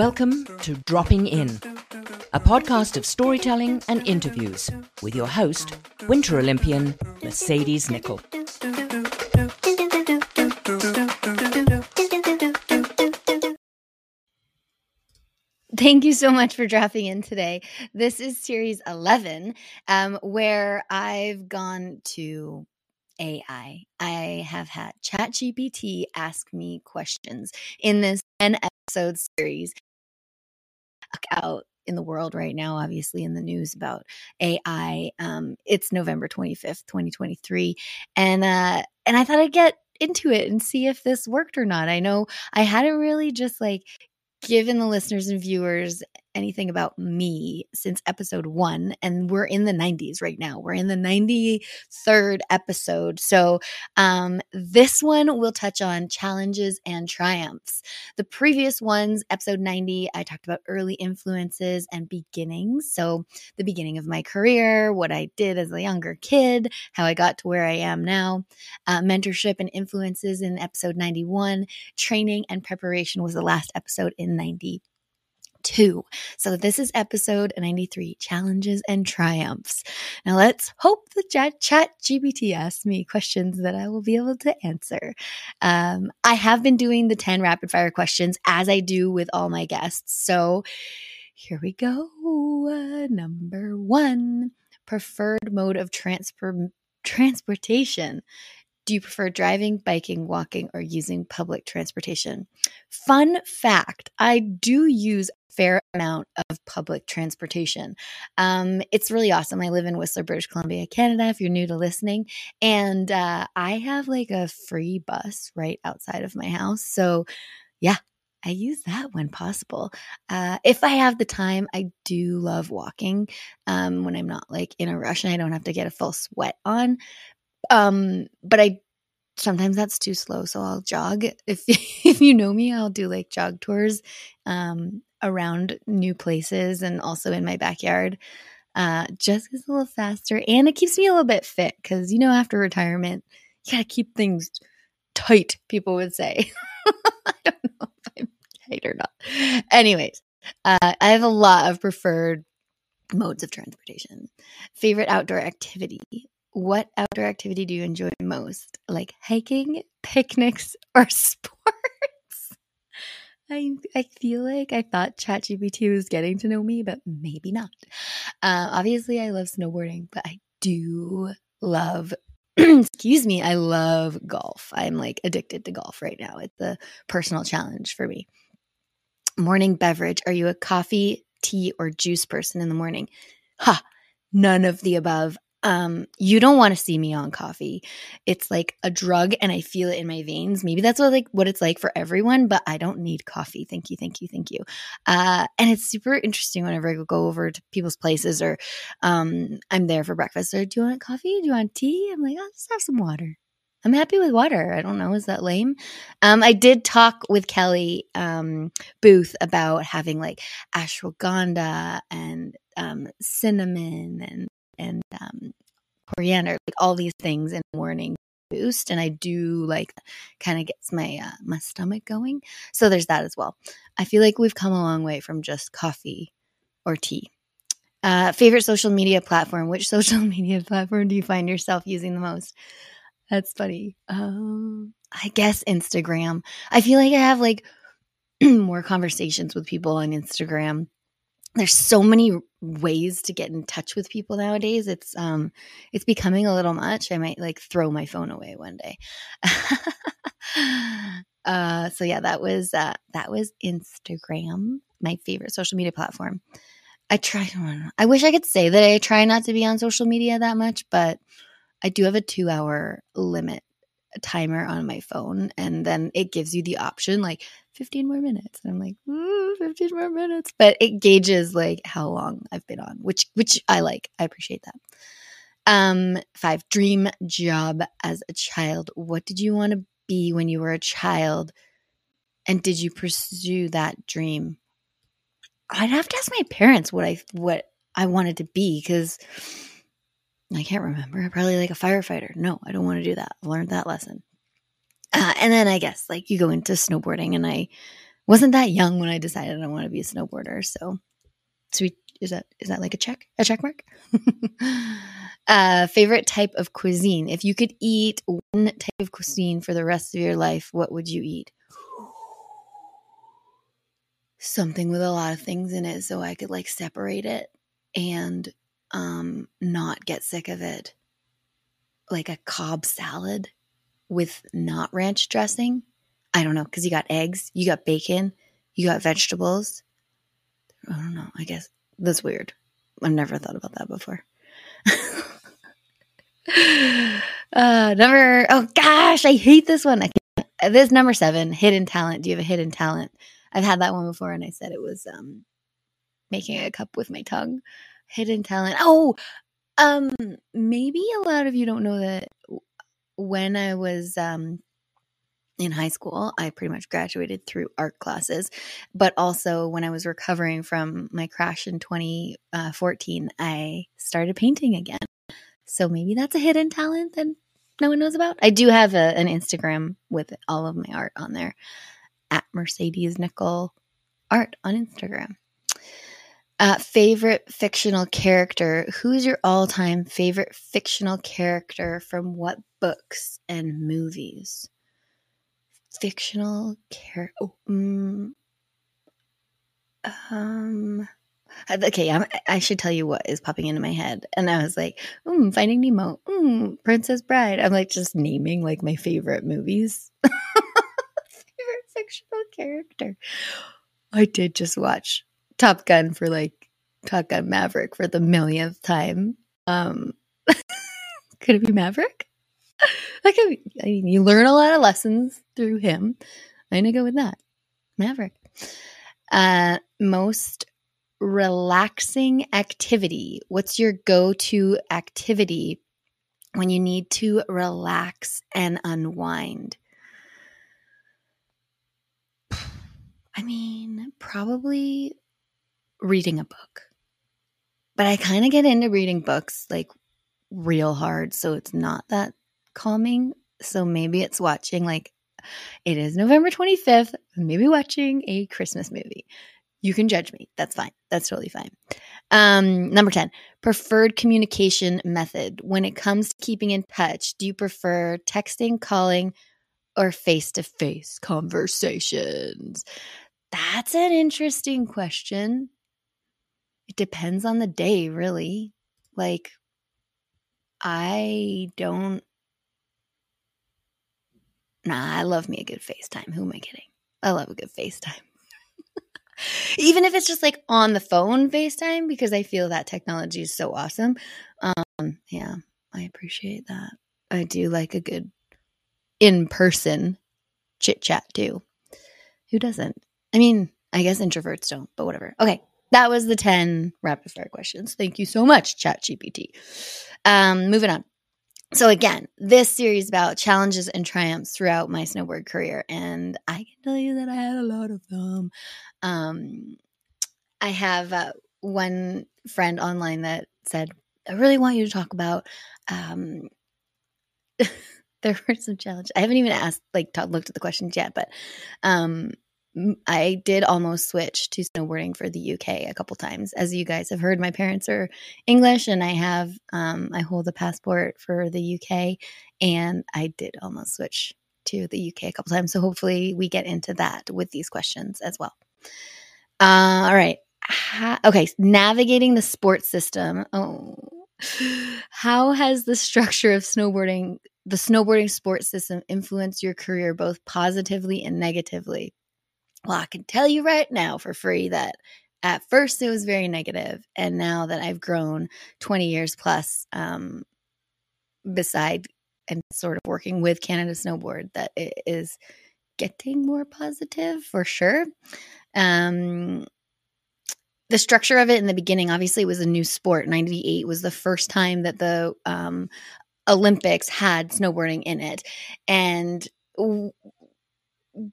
Welcome to Dropping In, a podcast of storytelling and interviews with your host, Winter Olympian Mercedes Nicoll. Thank you so much for dropping in today. This is series 11, um, where I've gone to AI. I have had ChatGPT ask me questions in this 10 episode series out in the world right now, obviously in the news about AI. Um, it's November 25th, 2023. And uh, and I thought I'd get into it and see if this worked or not. I know I hadn't really just like given the listeners and viewers anything about me since episode one, and we're in the 90s right now. We're in the 93rd episode. So, um, this one will touch on challenges and triumphs. The previous ones, episode 90, I talked about early influences and beginnings. So, the beginning of my career, what I did as a younger kid, how I got to where I am now, uh, mentorship and influences in episode 91, training and preparation was the last episode in 90 two. So this is episode 93 challenges and triumphs. Now let's hope the chat, chat GPT asks me questions that I will be able to answer. Um, I have been doing the 10 rapid fire questions as I do with all my guests. So here we go. Uh, number one, preferred mode of transfer transportation. Do you prefer driving, biking, walking, or using public transportation? Fun fact I do use fair amount of public transportation. Um, it's really awesome. I live in Whistler, British Columbia, Canada, if you're new to listening. And uh, I have like a free bus right outside of my house. So, yeah, I use that when possible. Uh, if I have the time, I do love walking um, when I'm not like in a rush and I don't have to get a full sweat on. Um, but I sometimes that's too slow, so I'll jog. If if you know me, I'll do like jog tours. Um, around new places and also in my backyard uh, just gets a little faster and it keeps me a little bit fit because you know after retirement you gotta keep things tight people would say. I don't know if i'm tight or not. Anyways uh, i have a lot of preferred modes of transportation. Favorite outdoor activity. What outdoor activity do you enjoy most? Like hiking picnics or sports I I feel like I thought ChatGPT was getting to know me, but maybe not. Uh, obviously, I love snowboarding, but I do love. excuse me, I love golf. I'm like addicted to golf right now. It's a personal challenge for me. Morning beverage. Are you a coffee, tea, or juice person in the morning? Ha! None of the above um you don't want to see me on coffee. It's like a drug and i feel it in my veins. Maybe that's what like what it's like for everyone but i don't need coffee. Thank you thank you thank you. Uh and it's super interesting whenever i go over to people's places or um i'm there for breakfast. Or do you want coffee? Do you want tea? I'm like i'll just have some water. I'm happy with water. I don't know. Is that lame? Um, I did talk with Kelly um, Booth about having like ashwagandha and um, cinnamon and and um, coriander, like all these things in the morning boost. And I do like kind of gets my uh, my stomach going. So there's that as well. I feel like we've come a long way from just coffee or tea. Uh, favorite social media platform? Which social media platform do you find yourself using the most? That's funny. Um, I guess Instagram. I feel like I have like more conversations with people on Instagram there's so many ways to get in touch with people nowadays it's um it's becoming a little much i might like throw my phone away one day. Uh so yeah that was uh that was instagram my favorite social media platform. I try i wish i could say that i try not to be on social media that much but i do have a two hour limit timer on my phone and then it gives you the option like 15 more minutes and i'm like Ooh, 15 more minutes but it gauges like how long i've been on which which i like i appreciate that. Um five dream job as a child. What did you want to be when you were a child? And did you pursue that dream? I'd have to ask my parents what i what i wanted to be because I can't remember. Probably like a firefighter. No, I don't want to do that. I've learned that lesson. Uh, and then I guess like you go into snowboarding, and I Wasn't that young when I decided I want to be a snowboarder. So, sweet. Is that is that like a check? A check mark? uh, favorite type of cuisine. If you could eat one type of cuisine for the rest of your life, what would you eat? Something with a lot of things in it, so I could like separate it and um, not get sick of it. Like a Cobb salad with not ranch dressing. I don't know, because you got eggs, you got bacon, you got vegetables. I don't know. I guess that's weird. I've never thought about that before. uh, number, oh gosh, I hate this one. I this number seven, hidden talent. Do you have a hidden talent? I've had that one before and I said it was um, making a cup with my tongue. Hidden talent. Oh, um, maybe a lot of you don't know that when I was um, in high school, I pretty much graduated through art classes. But also, when I was recovering from my crash in 2014, I started painting again. So maybe that's a hidden talent that no one knows about. I do have a, an Instagram with all of my art on there at Mercedes Nicoll Art on Instagram. Uh, favorite fictional character. Who's your all time favorite fictional character from what books and movies? Fictional character. Oh, mm, um. Okay, I'm, i should tell you what is popping into my head, and I was like, mm, "Finding Nemo, mm, Princess Bride." I'm like just naming like my favorite movies. favorite fictional character. I did just watch Top Gun for like Top Gun Maverick for the millionth time. Um, could it be Maverick? Like, I mean, you learn a lot of lessons through him. I'm gonna go with that. Maverick. Uh, most relaxing activity. What's your go-to activity when you need to relax and unwind? I mean, probably reading a book. But I kind of get into reading books like real hard, so it's not that calming. So maybe it's watching like it is November 25th, maybe watching a Christmas movie. You can judge me. That's fine. That's totally fine. Um, number 10, preferred communication method. When it comes to keeping in touch, do you prefer texting, calling, or face to face conversations? That's an interesting question. It depends on the day, really. Like, I don't. Nah, I love me a good FaceTime. Who am I kidding? I love a good FaceTime. Even if it's just like on the phone FaceTime, because I feel that technology is so awesome. Um, yeah, I appreciate that. I do like a good in person chit chat too. Who doesn't? I mean, I guess introverts don't, but whatever. Okay, that was the 10 rapid fire questions. Thank you so much, ChatGPT. Um, moving on. So, again, this series about challenges and triumphs throughout my snowboard career. And I can tell you that I had a lot of them. Um, I have uh, one friend online that said, I really want you to talk about. Um, there were some challenges. I haven't even asked, like, looked at the questions yet, but um, I did almost switch to snowboarding for the UK a couple times. As you guys have heard, my parents are English, and I have um, I hold a passport for the UK, and I did almost switch to the UK a couple times. So hopefully, we get into that with these questions as well. Uh, all right. Ha- okay, navigating the sports system. Oh, how has the structure of snowboarding, the snowboarding sports system, influenced your career both positively and negatively? Well, I can tell you right now for free that at first it was very negative, and now that I've grown 20 years plus, um, beside and sort of working with Canada Snowboard, that it is getting more positive for sure. Um, the structure of it in the beginning, obviously, was a new sport. 98 was the first time that the um, Olympics had snowboarding in it. And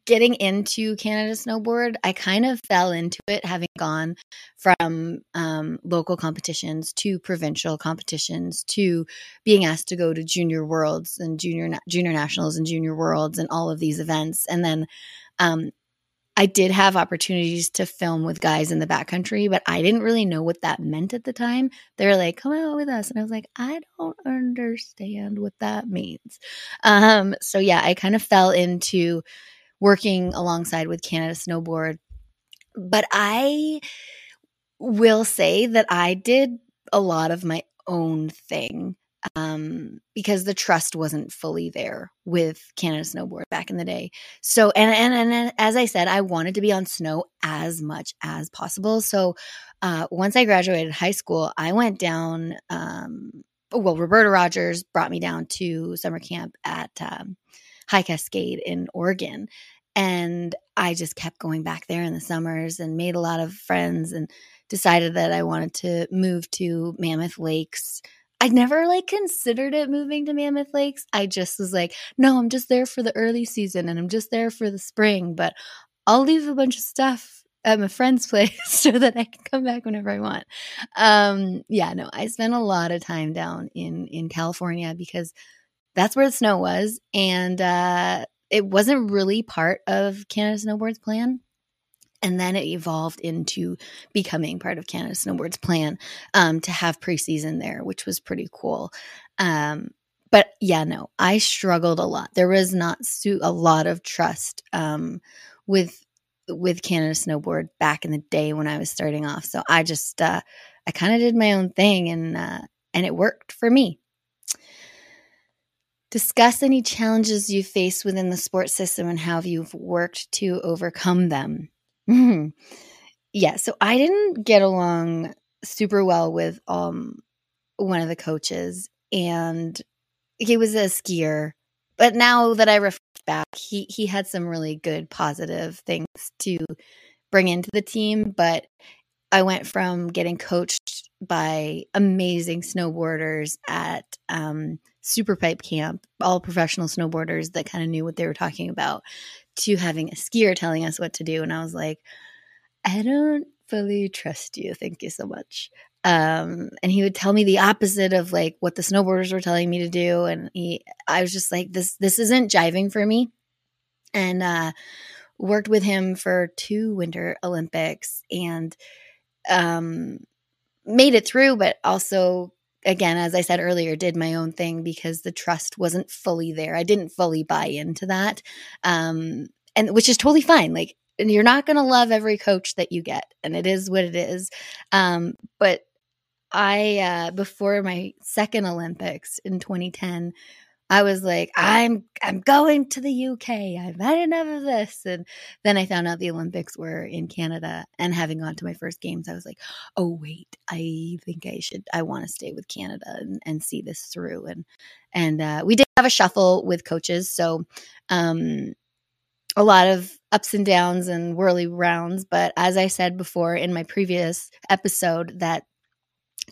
getting into Canada snowboard, I kind of fell into it having gone from um, local competitions to provincial competitions to being asked to go to junior worlds and junior junior nationals and junior worlds and all of these events, and then um, I did have opportunities to film with guys in the backcountry, but I didn't really know what that meant at the time. They were like, "Come out with us," and I was like, "I don't understand what that means." Um, so yeah, I kind of fell into working alongside with Canada Snowboard, but I will say that I did a lot of my own thing um, because the trust wasn't fully there with Canada Snowboard back in the day. So, and, and, and as I said, I wanted to be on snow as much as possible. So, uh, once I graduated high school, I went down, um, well, Roberta Rogers brought me down to summer camp at um, High Cascade in Oregon. And I just kept going back there in the summers and made a lot of friends and decided that I wanted to move to Mammoth Lakes I never like considered it moving to Mammoth Lakes. I just was like, no, I'm just there for the early season and I'm just there for the spring, but I'll leave a bunch of stuff at my friend's place so that I can come back whenever I want. Um, yeah, no, I spent a lot of time down in in California because that's where the snow was, and uh, it wasn't really part of Canada Snowboard's plan and then it evolved into becoming part of Canada Snowboard's plan um, to have preseason there, which was pretty cool. Um, but yeah, no, I struggled a lot. There was not su- a lot of trust um, with with Canada Snowboard back in the day when I was starting off. So I just uh, I kind of did my own thing, and uh, and it worked for me. Discuss any challenges you face within the sports system and how you've worked to overcome them. Mm-hmm. Yeah, so I didn't get along super well with um one of the coaches and he was a skier. But now that I reflect back, he he had some really good positive things to bring into the team, but I went from getting coached by amazing snowboarders at um, Super Pipe Camp, all professional snowboarders that kind of knew what they were talking about, to having a skier telling us what to do. And I was like, I don't fully trust you. Thank you so much. Um, and he would tell me the opposite of like what the snowboarders were telling me to do. And he, I was just like, this, this isn't jiving for me. And, uh, worked with him for two winter Olympics and, um, made it through, but also again, as I said earlier, did my own thing because the trust wasn't fully there. I didn't fully buy into that. Um, and which is totally fine. Like, you're not going to love every coach that you get, and it is what it is. Um, but I, uh, before my second Olympics in 2010, I was like, I'm I'm going to the UK. I've had enough of this. And then I found out the Olympics were in Canada and having gone to my first games, I was like, oh wait, I think I should I want to stay with Canada and, and see this through. And and uh, we did have a shuffle with coaches. So um a lot of ups and downs and whirly rounds. But as I said before in my previous episode, that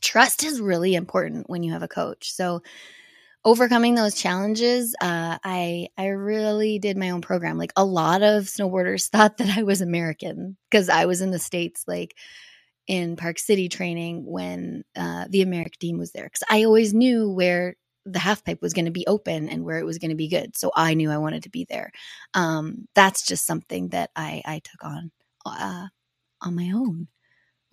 trust is really important when you have a coach. So overcoming those challenges, uh, I I really did my own program. Like a lot of snowboarders thought that I was American because I was in the states, like in Park City training when uh, the American team was there. Because I always knew where the half pipe was going to be open and where it was going to be good, so I knew I wanted to be there. Um, that's just something that I I took on uh, on my own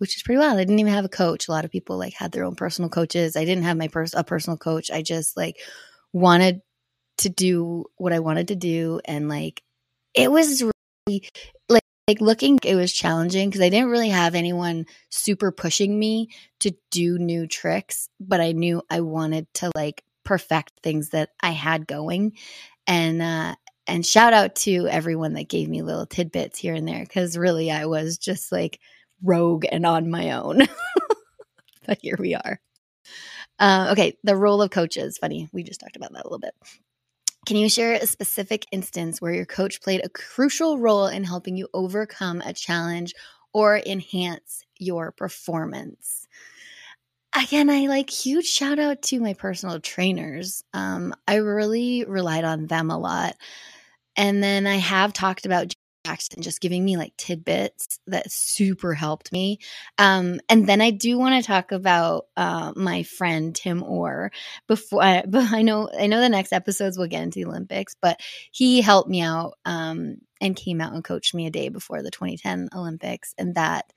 which is pretty wild. I didn't even have a coach. A lot of people like had their own personal coaches. I didn't have my pers- a personal coach. I just like wanted to do what I wanted to do and like it was really like like looking it was challenging because I didn't really have anyone super pushing me to do new tricks, but I knew I wanted to like perfect things that I had going. And uh and shout out to everyone that gave me little tidbits here and there because really I was just like rogue and on my own. but here we are. Uh, okay, the role of coaches. Funny, we just talked about that a little bit. Can you share a specific instance where your coach played a crucial role in helping you overcome a challenge or enhance your performance? Again, I like huge shout out to my personal trainers. Um, I really relied on them a lot. And then I have talked about and just giving me like tidbits that super helped me. Um, and then I do want to talk about uh, my friend Tim Orr before. I, but I know I know the next episodes will get into the Olympics, but he helped me out um, and came out and coached me a day before the 2010 Olympics, and that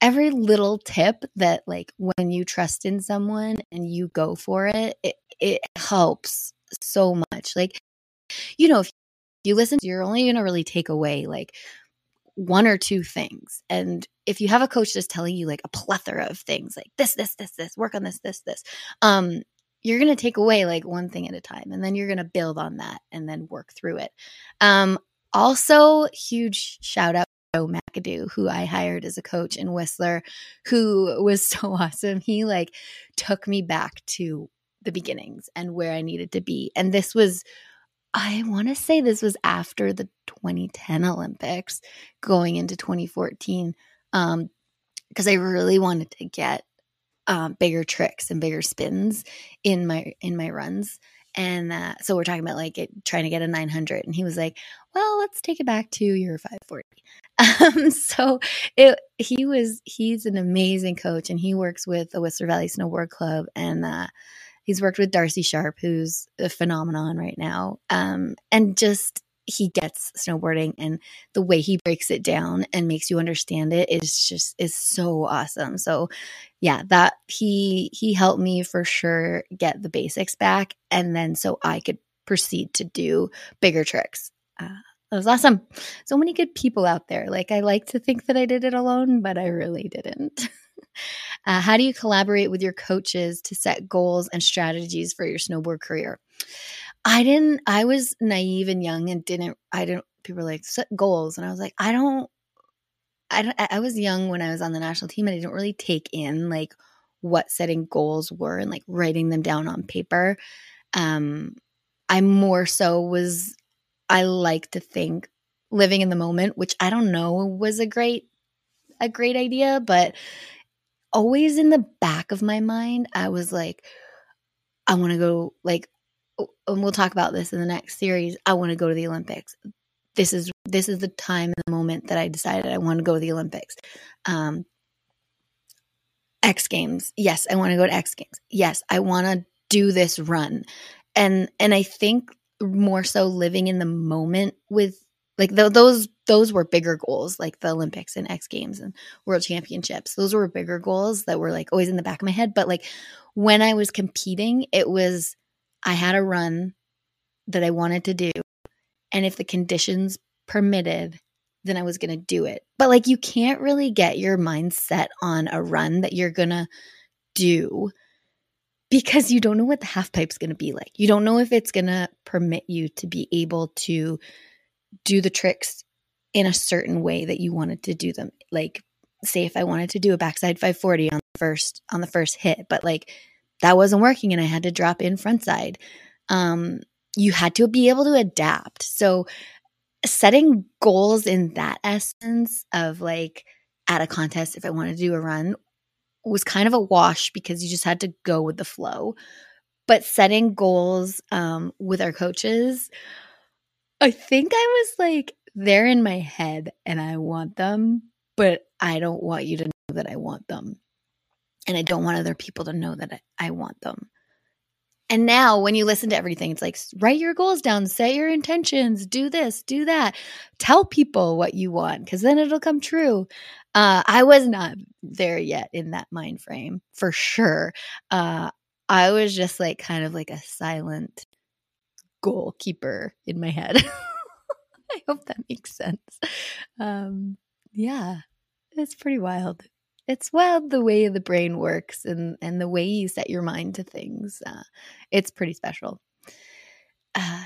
every little tip that like when you trust in someone and you go for it, it, it helps so much. Like, you know, if you listen, you're only going to really take away like one or two things. And if you have a coach that's telling you like a plethora of things, like this, this, this, this, work on this, this, this, um, you're going to take away like one thing at a time and then you're going to build on that and then work through it. Um, also, huge shout out to Joe McAdoo, who I hired as a coach in Whistler, who was so awesome. He like took me back to the beginnings and where I needed to be. And this was I want to say this was after the 2010 Olympics going into 2014 um because I really wanted to get um, bigger tricks and bigger spins in my in my runs and uh, so we're talking about like it, trying to get a 900 and he was like well let's take it back to your 540 um, so it he was he's an amazing coach and he works with the whistler valley snowboard club and uh, He's worked with Darcy Sharpe, who's a phenomenon right now. Um, and just he gets snowboarding and the way he breaks it down and makes you understand it is just is so awesome. So yeah, that he he helped me for sure get the basics back and then so I could proceed to do bigger tricks. Uh, that was awesome. So many good people out there. Like I like to think that I did it alone, but I really didn't. Uh, how do you collaborate with your coaches to set goals and strategies for your snowboard career? I didn't, I was naive and young and didn't, I didn't, people were like, set goals. And I was like, I don't, I don't, I was young when I was on the national team and I didn't really take in like what setting goals were and like writing them down on paper. Um, I more so was, I like to think living in the moment, which I don't know was a great, a great idea, but always in the back of my mind, I was like, I want to go, like, and we'll talk about this in the next series. I want to go to the Olympics. This is this is the time and the moment that I decided I want to go to the Olympics. Um, X Games, yes, I want to go to X Games. Yes, I want to do this run, and and I think more so living in the moment with like the, those those were bigger goals, like the Olympics and X Games and World Championships. Those were bigger goals that were like always in the back of my head. But like when I was competing, it was I had a run that I wanted to do, and if the conditions permitted, then I was going to do it. But like you can't really get your mind set on a run that you're going to do because you don't know what the half pipe's going to be like. You don't know if it's going to permit you to be able to do the tricks in a certain way that you wanted to do them. Like say if I wanted to do a backside 540 on the first on the first hit, but like that wasn't working and I had to drop in front side. Um you had to be able to adapt. So setting goals in that essence of like at a contest if I wanted to do a run was kind of a wash because you just had to go with the flow. But setting goals um, with our coaches, I think I was like, they're in my head and I want them, but I don't want you to know that I want them. And I don't want other people to know that I want them. And now, when you listen to everything, it's like write your goals down, set your intentions, do this, do that, tell people what you want, because then it'll come true. Uh, I was not there yet in that mind frame for sure. Uh, I was just like kind of like a silent goalkeeper in my head. I hope that makes sense. Um, yeah, it's pretty wild. It's wild the way the brain works and, and the way you set your mind to things. Uh, it's pretty special. Uh,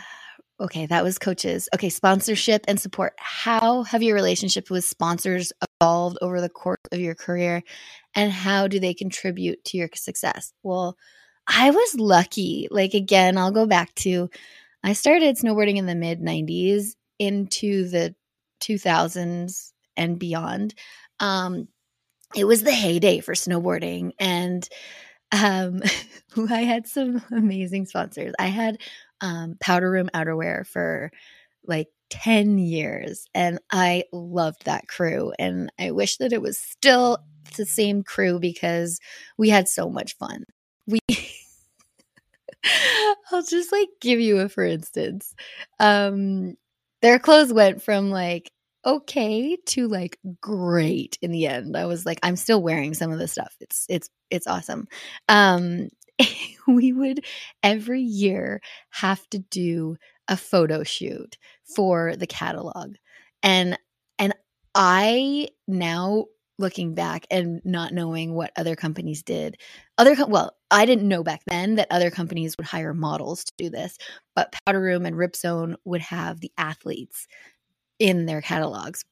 okay, that was coaches. Okay, sponsorship and support. How have your relationships with sponsors evolved over the course of your career and how do they contribute to your success? Well, I was lucky. Like, again, I'll go back to I started snowboarding in the mid 90s into the 2000s and beyond. Um, it was the heyday for snowboarding, and um, I had some amazing sponsors. I had um, Powder Room Outerwear for like 10 years and I loved that crew and I wish that it was still the same crew because we had so much fun. We I'll just like give you a for instance. Um their clothes went from like okay to like great in the end. I was like I'm still wearing some of the stuff. It's it's it's awesome. Um we would every year have to do a photo shoot for the catalog. And and I now looking back and not knowing what other companies did. Other com- well, I didn't know back then that other companies would hire models to do this, but Powder Room and Ripzone would have the athletes in their catalogs.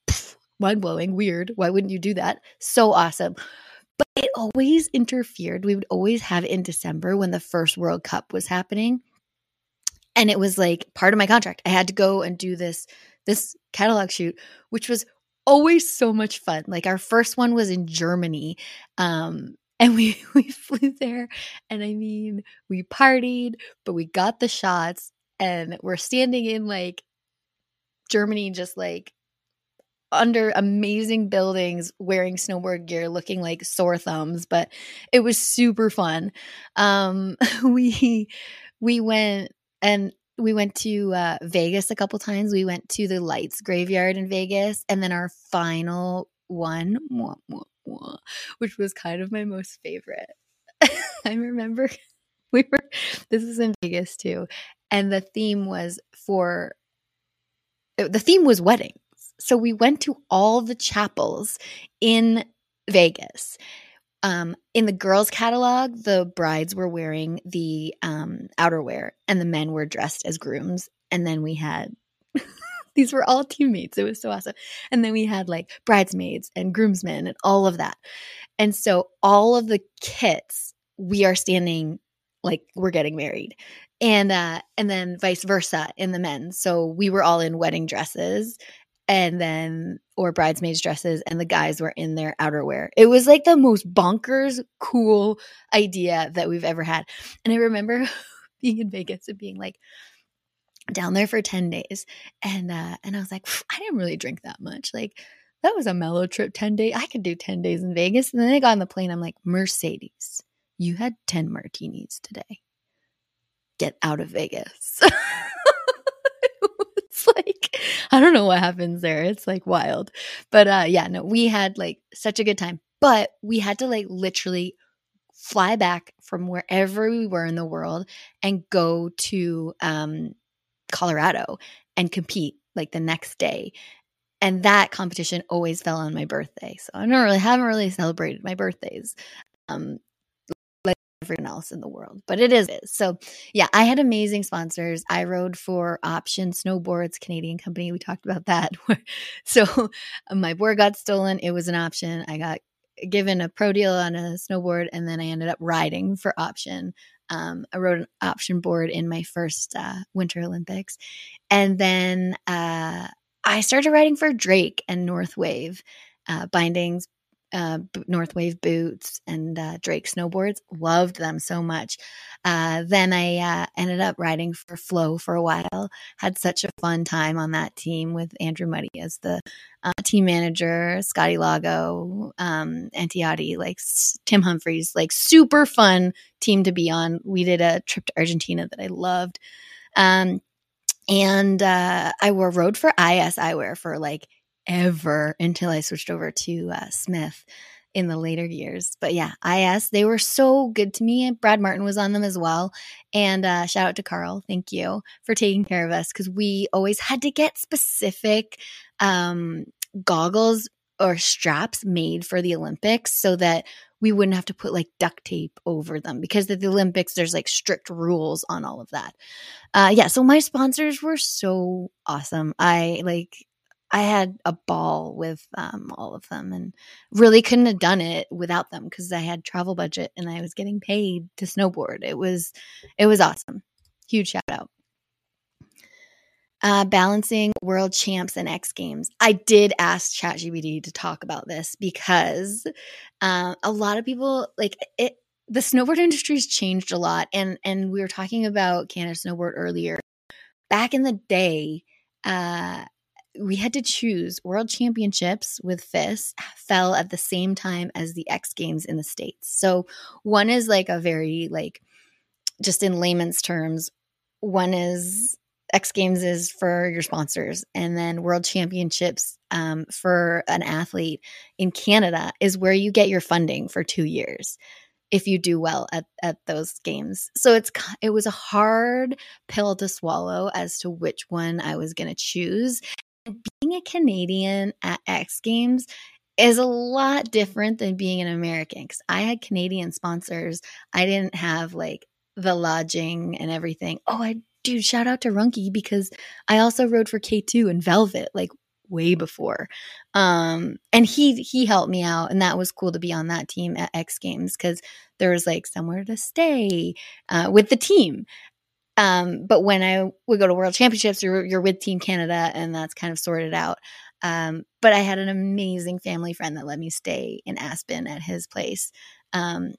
Mind blowing, weird. Why wouldn't you do that? So awesome. But it always interfered. We would always have in December when the first World Cup was happening and it was like part of my contract. I had to go and do this this catalog shoot, which was always so much fun. Like our first one was in Germany. Um and we we flew there and I mean, we partied, but we got the shots and we're standing in like Germany just like under amazing buildings wearing snowboard gear looking like sore thumbs but it was super fun um we we went and we went to uh, Vegas a couple times. We went to the Lights Graveyard in Vegas, and then our final one, which was kind of my most favorite. I remember we were. This is in Vegas too, and the theme was for. The theme was weddings, so we went to all the chapels in Vegas um, in the girls' catalog, the brides were wearing the um, outerwear and the men were dressed as grooms. And then we had these were all teammates. It was so awesome. And then we had like bridesmaids and groomsmen and all of that. And so all of the kits, we are standing like we're getting married. And uh and then vice versa in the men. So we were all in wedding dresses and then or bridesmaids dresses and the guys were in their outerwear. It was like the most bonkers cool idea that we've ever had. And I remember being in Vegas and being like down there for 10 days and uh and I was like I didn't really drink that much. Like that was a mellow trip 10 days. I could do 10 days in Vegas. And then I got on the plane I'm like Mercedes, you had 10 martinis today. Get out of Vegas. I don't know what happens there. It's like wild. But uh yeah, no, we had like such a good time. But we had to like literally fly back from wherever we were in the world and go to um Colorado and compete like the next day. And that competition always fell on my birthday. So I don't really haven't really celebrated my birthdays. Um everyone else in the world, but it is. So, yeah, I had amazing sponsors. I rode for Option Snowboards, Canadian company. We talked about that. so, my board got stolen. It was an option. I got given a pro deal on a snowboard, and then I ended up riding for Option. Um, I rode an option board in my first uh, Winter Olympics. And then uh, I started riding for Drake and Northwave. Uh, bindings, uh, Northwave boots and uh, Drake snowboards. Loved them so much. Uh, then I uh, ended up riding for Flow for a while. Had such a fun time on that team with Andrew Muddy as the uh, team manager, Scotty Lago, um, Antti Autti, like Tim Humphreys. Like super fun team to be on. We did a trip to Argentina that I loved. Um, and I wore road for IS eyewear for like ever until I switched over to uh, Smith in the later years. But yeah, IS, they were so good to me. Brad Martin was on them as well. And uh, shout out to Carl. Thank you for taking care of us because we always had to get specific um, goggles or straps made for the Olympics so that we wouldn't have to put like duct tape over them because at the Olympics, there's like strict rules on all of that. Uh, yeah, so my sponsors were so awesome. I like I had a ball with um, all of them and really couldn't have done it without them because I had travel budget and I was getting paid to snowboard. It was it was awesome. Huge shout out. Uh, balancing world champs and X Games. I did ask ChatGPT to talk about this because uh, a lot of people like it. The snowboard industry has changed a lot, and and we were talking about Canada Snowboard earlier. Back in the day, uh, we had to choose world championships with FIS fell at the same time as the X Games in the States. So one is like a very like just in layman's terms, one is X Games is for your sponsors, and then World Championships um, for an athlete in Canada is where you get your funding for two years if you do well at, at those games. So it's it was a hard pill to swallow as to which one I was going to choose being a Canadian at X Games is a lot different than being an American because I had Canadian sponsors. I didn't have like the lodging and everything. Oh, I dude, shout out to Runky because I also rode for K2 and Velvet like way before. Um and he he helped me out and that was cool to be on that team at X Games cuz there was like somewhere to stay uh, with the team. Um, but when I would go to World Championships, you're, you're with Team Canada, and that's kind of sorted out. Um, but I had an amazing family friend that let me stay in Aspen at his place, um,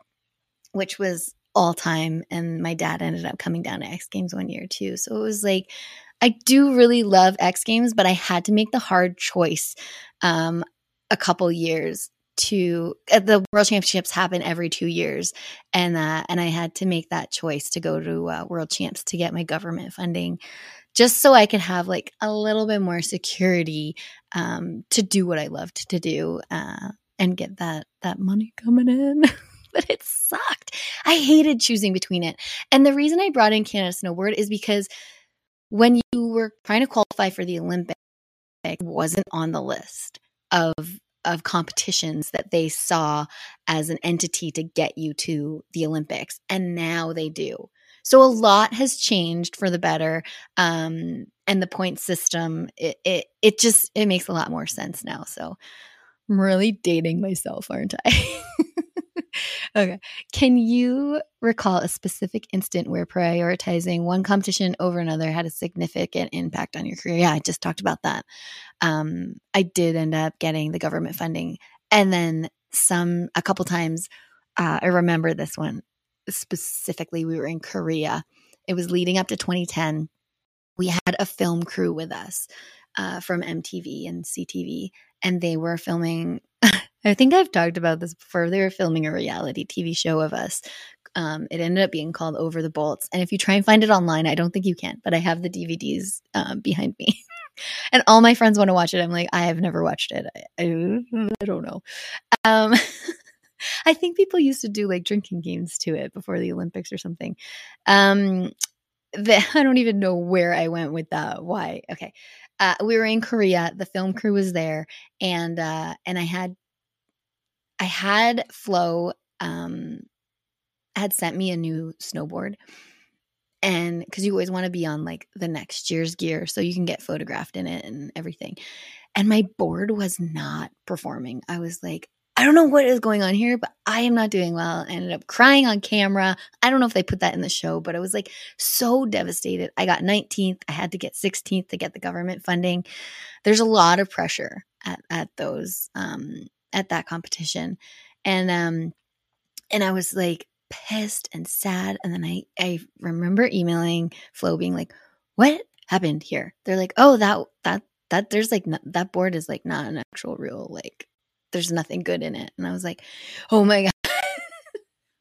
which was all time. And my dad ended up coming down to X Games one year too. So it was like, I do really love X Games, but I had to make the hard choice um, a couple years to uh, the world championships happen every two years. And uh, and i had to make that choice to go to uh, world champs to get my government funding just so i could have like a little bit more security um, to do what i loved to do uh, and get that that money coming in. But it sucked. I hated choosing between it. And the reason i brought in canada snowboard is because when you were trying to qualify for the olympics it wasn't on the list of of competitions that they saw as an entity to get you to the Olympics, and now they do. So a lot has changed for the better, um, and the point system it, it it just it makes a lot more sense now. So I'm really dating myself, aren't I? okay. Can you recall a specific instant where prioritizing one competition over another had a significant impact on your career? Yeah, I just talked about that. Um, I did end up getting the government funding. And then some, a couple times, uh, I remember this one specifically. We were in Korea. It was leading up to 2010. We had a film crew with us uh, from MTV and CTV, and they were filming I think I've talked about this before. They were filming a reality TV show of us. Um, it ended up being called Over the Bolts. And if you try and find it online, I don't think you can, but I have the DVDs um, behind me. and all my friends want to watch it. I'm like, I have never watched it. I, I, I don't know. Um, I think people used to do like drinking games to it before the Olympics or something. Um, the, I don't even know where I went with that. Why? Okay. Uh, we were in Korea. The film crew was there, and uh, and I had I had Flow um, had sent me a new snowboard. And because you always want to be on like the next year's gear so you can get photographed in it and everything. And my board was not performing. I was like, I don't know what is going on here, but I am not doing well. I ended up crying on camera. I don't know if they put that in the show, but I was like so devastated. I got 19th. I had to get 16th to get the government funding. There's a lot of pressure at, at those um, at that competition. And um and I was like pissed and sad. And then I I remember emailing Flow being like, What happened here? They're like, Oh, that that that there's like that board is like not an actual real like there's nothing good in it. And I was like, Oh my god.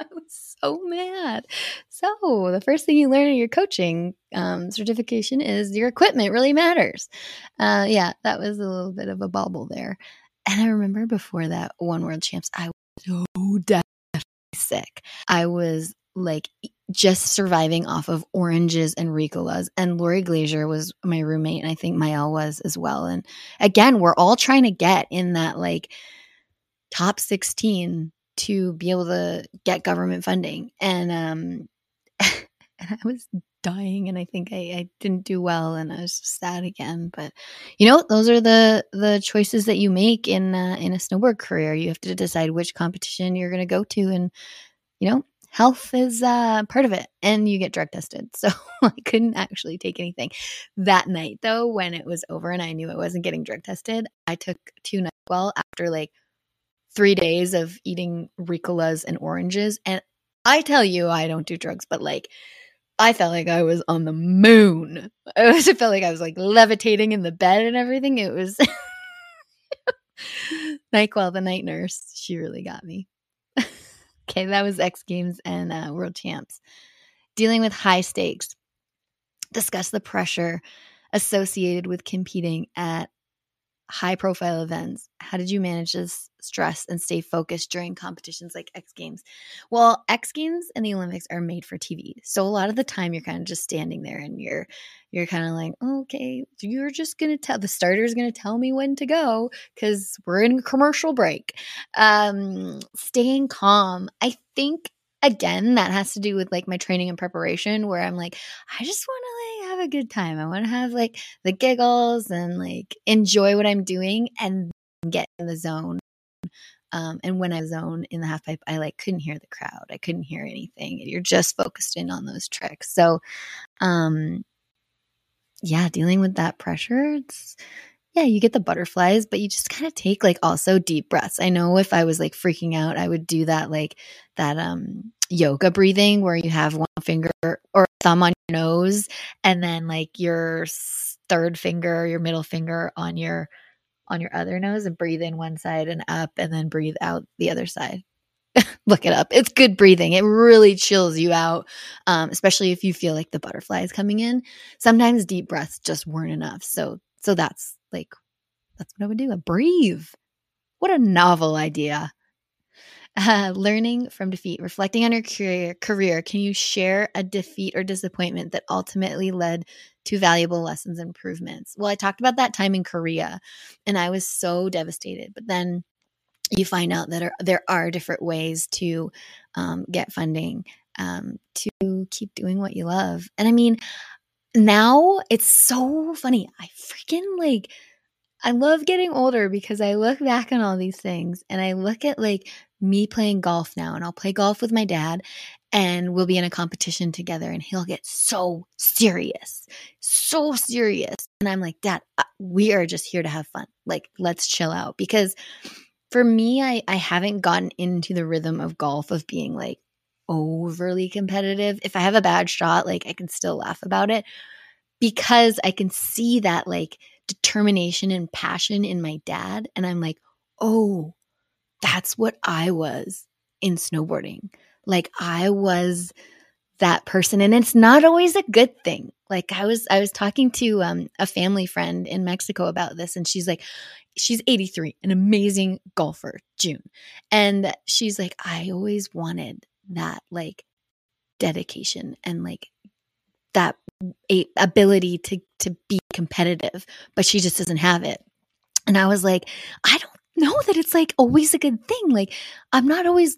I was so mad. So the first thing you learn in your coaching um, certification is your equipment really matters. Uh, yeah, that was a little bit of a bobble there. And I remember before that one world champs, I was so deathly sick. I was like just surviving off of oranges and Ricolas. And Lori Glazier was my roommate, and I think Mael was as well. And again, we're all trying to get in that like top 16 to be able to get government funding. And um and I was dying and I think I, I didn't do well and I was sad again. But you know, those are the the choices that you make in uh, in a snowboard career. You have to decide which competition you're going to go to, and you know, health is uh, part of it. And you get drug tested, so I couldn't actually take anything that night. Though, when it was over and I knew I wasn't getting drug tested, I took two Nyquil after like three days of eating Ricolas and oranges. And I tell you, I don't do drugs, but like I felt like I was on the moon. I felt like I was like levitating in the bed and everything. It was NyQuil, the night nurse. She really got me. okay, that was X Games and uh, World Champs. Dealing with high stakes. Discuss the pressure associated with competing at high profile events. How did you manage this stress and stay focused during competitions like X Games? Well, X Games and the Olympics are made for TV. So a lot of the time you're kind of just standing there and you're you're kind of like, "Okay, you're just going to tell the starter's going to tell me when to go cuz we're in a commercial break." Um staying calm. I think again that has to do with like my training and preparation where i'm like i just want to a good time i want to have like the giggles and like enjoy what i'm doing and get in the zone um, and when I zone in the half pipe, I like couldn't hear the crowd. I couldn't hear anything. You're just focused in on those tricks. So, um, yeah, dealing with that pressure, it's yeah, you get the butterflies, but you just kind of take like also deep breaths. I know if I was like freaking out, I would do that like that um yoga breathing where you have one finger or thumb on nose and then like your third finger, your middle finger on your on your other nose and breathe in one side and up and then breathe out the other side. Look it up. It's good breathing. It really chills you out, um, especially if you feel like the butterflies coming in. Sometimes deep breaths just weren't enough. So so that's like, that's what I would do. I breathe. What a novel idea. Uh, learning from defeat, reflecting on your career, career, can you share a defeat or disappointment that ultimately led to valuable lessons and improvements? Well, I talked about that time in Korea and I was so devastated. But then you find out that are, there are different ways to um, get funding um, to keep doing what you love. And I mean, now it's so funny. I freaking like I love getting older because I look back on all these things and I look at like me playing golf now and I'll play golf with my dad and we'll be in a competition together and he'll get so serious, so serious. And I'm like, Dad, uh, we are just here to have fun. Like, let's chill out. Because for me, I, I haven't gotten into the rhythm of golf of being like, overly competitive. If I have a bad shot, like I can still laugh about it because I can see that like determination and passion in my dad. And I'm like, oh, that's what I was in snowboarding. Like I was that person and it's not always a good thing like i was i was talking to um, a family friend in mexico about this and she's like she's 83 an amazing golfer june and she's like i always wanted that like dedication and like that ability to to be competitive but she just doesn't have it. And i was like i don't know that it's like always a good thing. Like i'm not always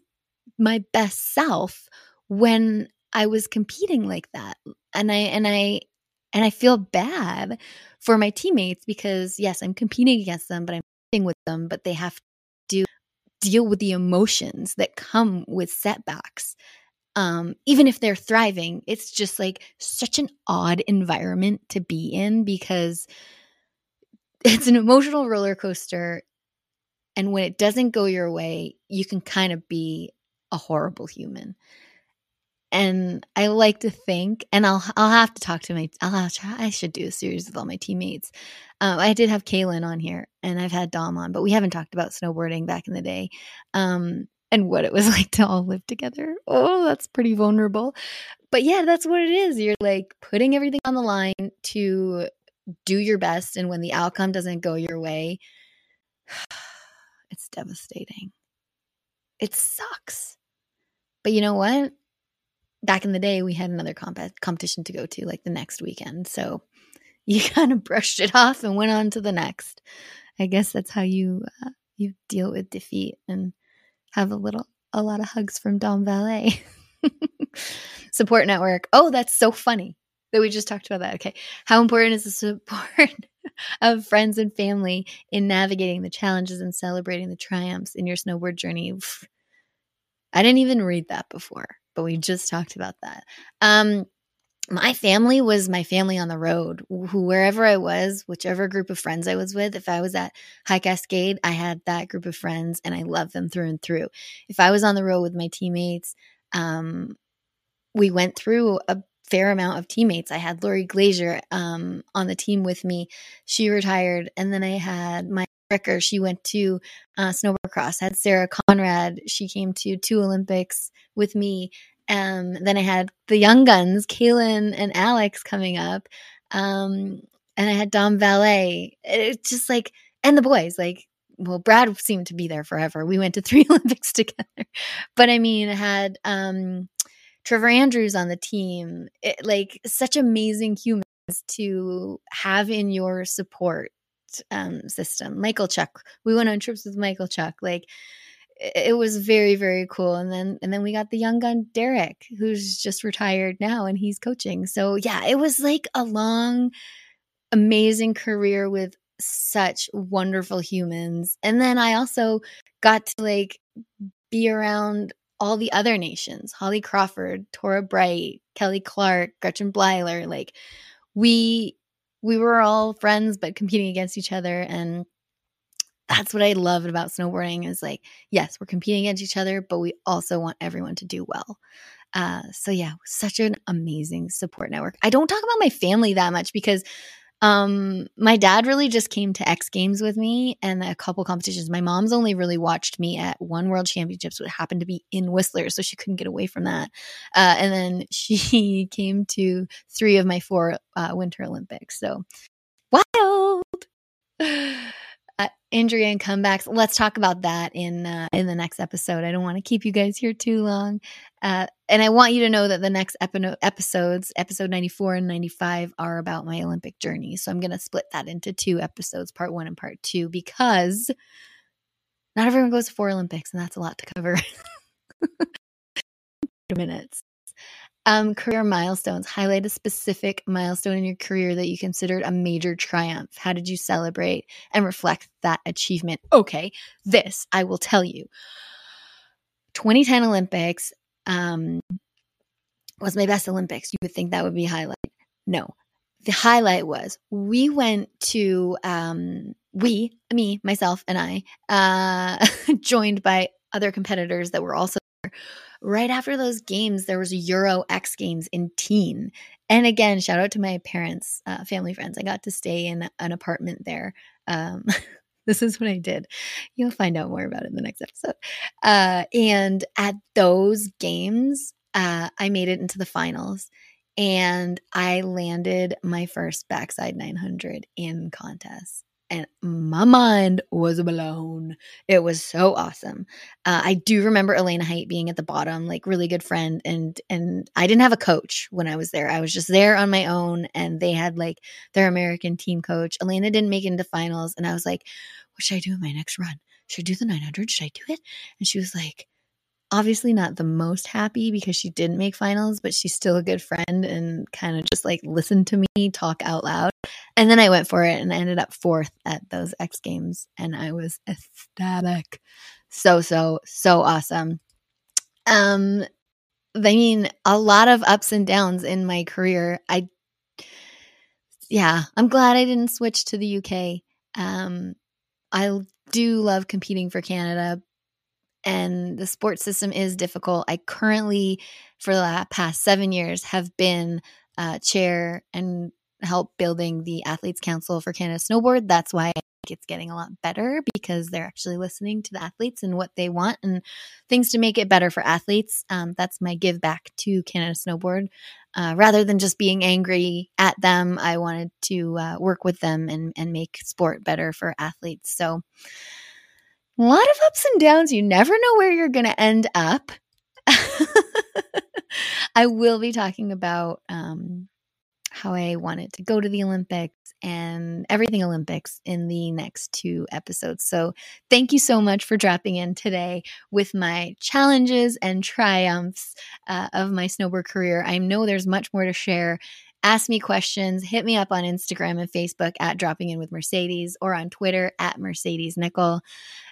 my best self when i was competing like that. And i and i and i feel bad for my teammates because yes i'm competing against them but i'm competing with them but they have to deal with the emotions that come with setbacks um, even if they're thriving it's just like such an odd environment to be in because it's an emotional roller coaster and when it doesn't go your way you can kind of be a horrible human and I like to think, and I'll I'll have to talk to my I'll have to, I should do a series with all my teammates. Um, I did have Kaylin on here, and I've had Dom on, but we haven't talked about snowboarding back in the day, um, and what it was like to all live together. Oh, that's pretty vulnerable, but yeah, that's what it is. You're like putting everything on the line to do your best, and when the outcome doesn't go your way, it's devastating. It sucks. But you know what? back in the day, we had another comp- competition to go to like the next weekend. So you kind of brushed it off and went on to the next. I guess that's how you uh, you deal with defeat and have a little a lot of hugs from Dom Vallée. support network. Oh, that's so funny that we just talked about that. Okay. How important is the support of friends and family in navigating the challenges and celebrating the triumphs in your snowboard journey? I didn't even read that before but we just talked about that. Um, my family was my family on the road. Who wherever I was, whichever group of friends I was with, if I was at High Cascade, I had that group of friends and I loved them through and through. If I was on the road with my teammates, um, we went through a fair amount of teammates. I had Lori Glazier um, on the team with me. She retired. And then I had Maëlle Ricker. She went to uh, snowboard cross. I had Sarah Conrad. She came to two Olympics with me. Um, then I had the young guns, Kaylin and Alex coming up. Um, and I had Dom Vallée. It's just like, and the boys, like, well, Brad seemed to be there forever. We went to three Olympics together. But I mean, I had um, Trevor Andrews on the team, it, like such amazing humans to have in your support um, system. Michalchuk, we went on trips with Michalchuk, like it was very very cool. And then and then we got the young gun derek who's just retired now and he's coaching. So yeah it was like a long amazing career with such wonderful humans. And then i also got to like be around all the other nations holly crawford torah bright kelly clark gretchen bleiler like we we were all friends but competing against each other. And that's what I loved about snowboarding is like, yes, we're competing against each other, but we also want everyone to do well. Uh, so yeah, such an amazing support network. I don't talk about my family that much because um, my dad really just came to X Games with me and a couple competitions. My mom's only really watched me at one World Championships, which happened to be in Whistler, so she couldn't get away from that. Uh, and then she came to three of my four uh, Winter Olympics. So wild. uh, injury and comebacks. Let's talk about that in uh, in the next episode. I don't want to keep you guys here too long, uh, and I want you to know that the next epi- episodes, episode ninety four and ninety five, are about my Olympic journey. So I'm going to split that into two episodes, part one and part two, because not everyone goes to four Olympics, and that's a lot to cover. minutes. Um, career milestones. Highlight a specific milestone in your career that you considered a major triumph. How did you celebrate and reflect that achievement? Okay, this I will tell you. 2010 Olympics um, was my best Olympics. You would think that would be highlight. No, the highlight was we went to um, we, me, myself, and I, uh, joined by other competitors that were also there right after those games, there was Euro X Games in Tignes. And again, shout out to my parents, uh, family friends. I got to stay in an apartment there. Um, this is what I did. You'll find out more about it in the next episode. Uh, and at those games, uh, I made it into the finals and I landed my first backside 900 in contest and my mind was blown. It was so awesome. Uh, I do remember Elena Hight being at the bottom, like really good friend, and and I didn't have a coach when I was there. I was just there on my own, and they had like their American team coach. Elena didn't make it into finals, and I was like, "What should I do in my next run? Should I do the 900? Should I do it?" And she was like, obviously not the most happy because she didn't make finals, but she's still a good friend and kind of just like listened to me talk out loud. And then I went for it and I ended up fourth at those X Games and I was ecstatic. So, so, so awesome. Um, I mean, a lot of ups and downs in my career. I, yeah, I'm glad I didn't switch to the UK. Um, I do love competing for Canada, and the sports system is difficult. I currently, for the past seven years, have been uh, chair and help building the Athletes Council for Canada Snowboard. That's why I think it's getting a lot better because they're actually listening to the athletes and what they want and things to make it better for athletes. Um, that's my give back to Canada Snowboard. Uh, rather than just being angry at them, I wanted to uh, work with them and, and make sport better for athletes. So, a lot of ups and downs. You never know where you're going to end up. I will be talking about um, how I wanted to go to the Olympics and everything Olympics in the next two episodes. So, thank you so much for dropping in today with my challenges and triumphs uh, of my snowboard career. I know there's much more to share ask me questions, hit me up on Instagram and Facebook at Dropping In with Mercedes or on Twitter at Mercedes Nicoll.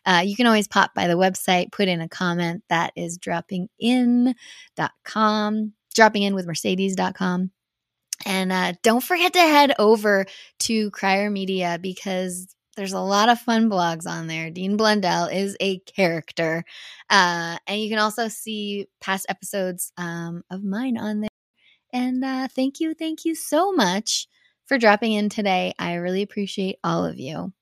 Uh, you can always pop by the website, put in a comment that is droppingin.com, dropping in with Mercedes.com. And uh, don't forget to head over to Crier Media because there's a lot of fun blogs on there. Dean Blundell is a character. Uh, and you can also see past episodes um, of mine on there And uh, thank you, thank you so much for dropping in today. I really appreciate all of you.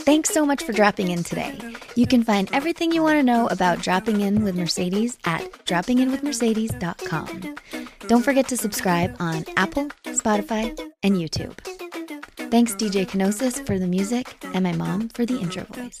Thanks so much for dropping in today. You can find everything you want to know about dropping in with Mercedes at droppinginwithmercedes.com. Don't forget to subscribe on Apple, Spotify, and YouTube. Thanks, DJ Kenosis, for the music, and my mom for the intro voice.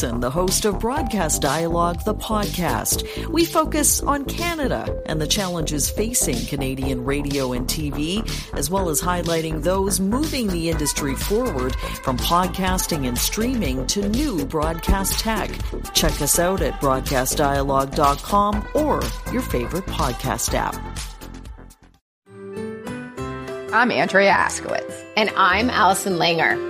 Connie Thiessen, the host of Broadcast Dialogue, the podcast. We focus on Canada and the challenges facing Canadian radio and TV, as well as highlighting those moving the industry forward from podcasting and streaming to new broadcast tech. Check us out at broadcastdialogue.com or your favorite podcast app. I'm Andrea Askowitz. And I'm Allison Langer.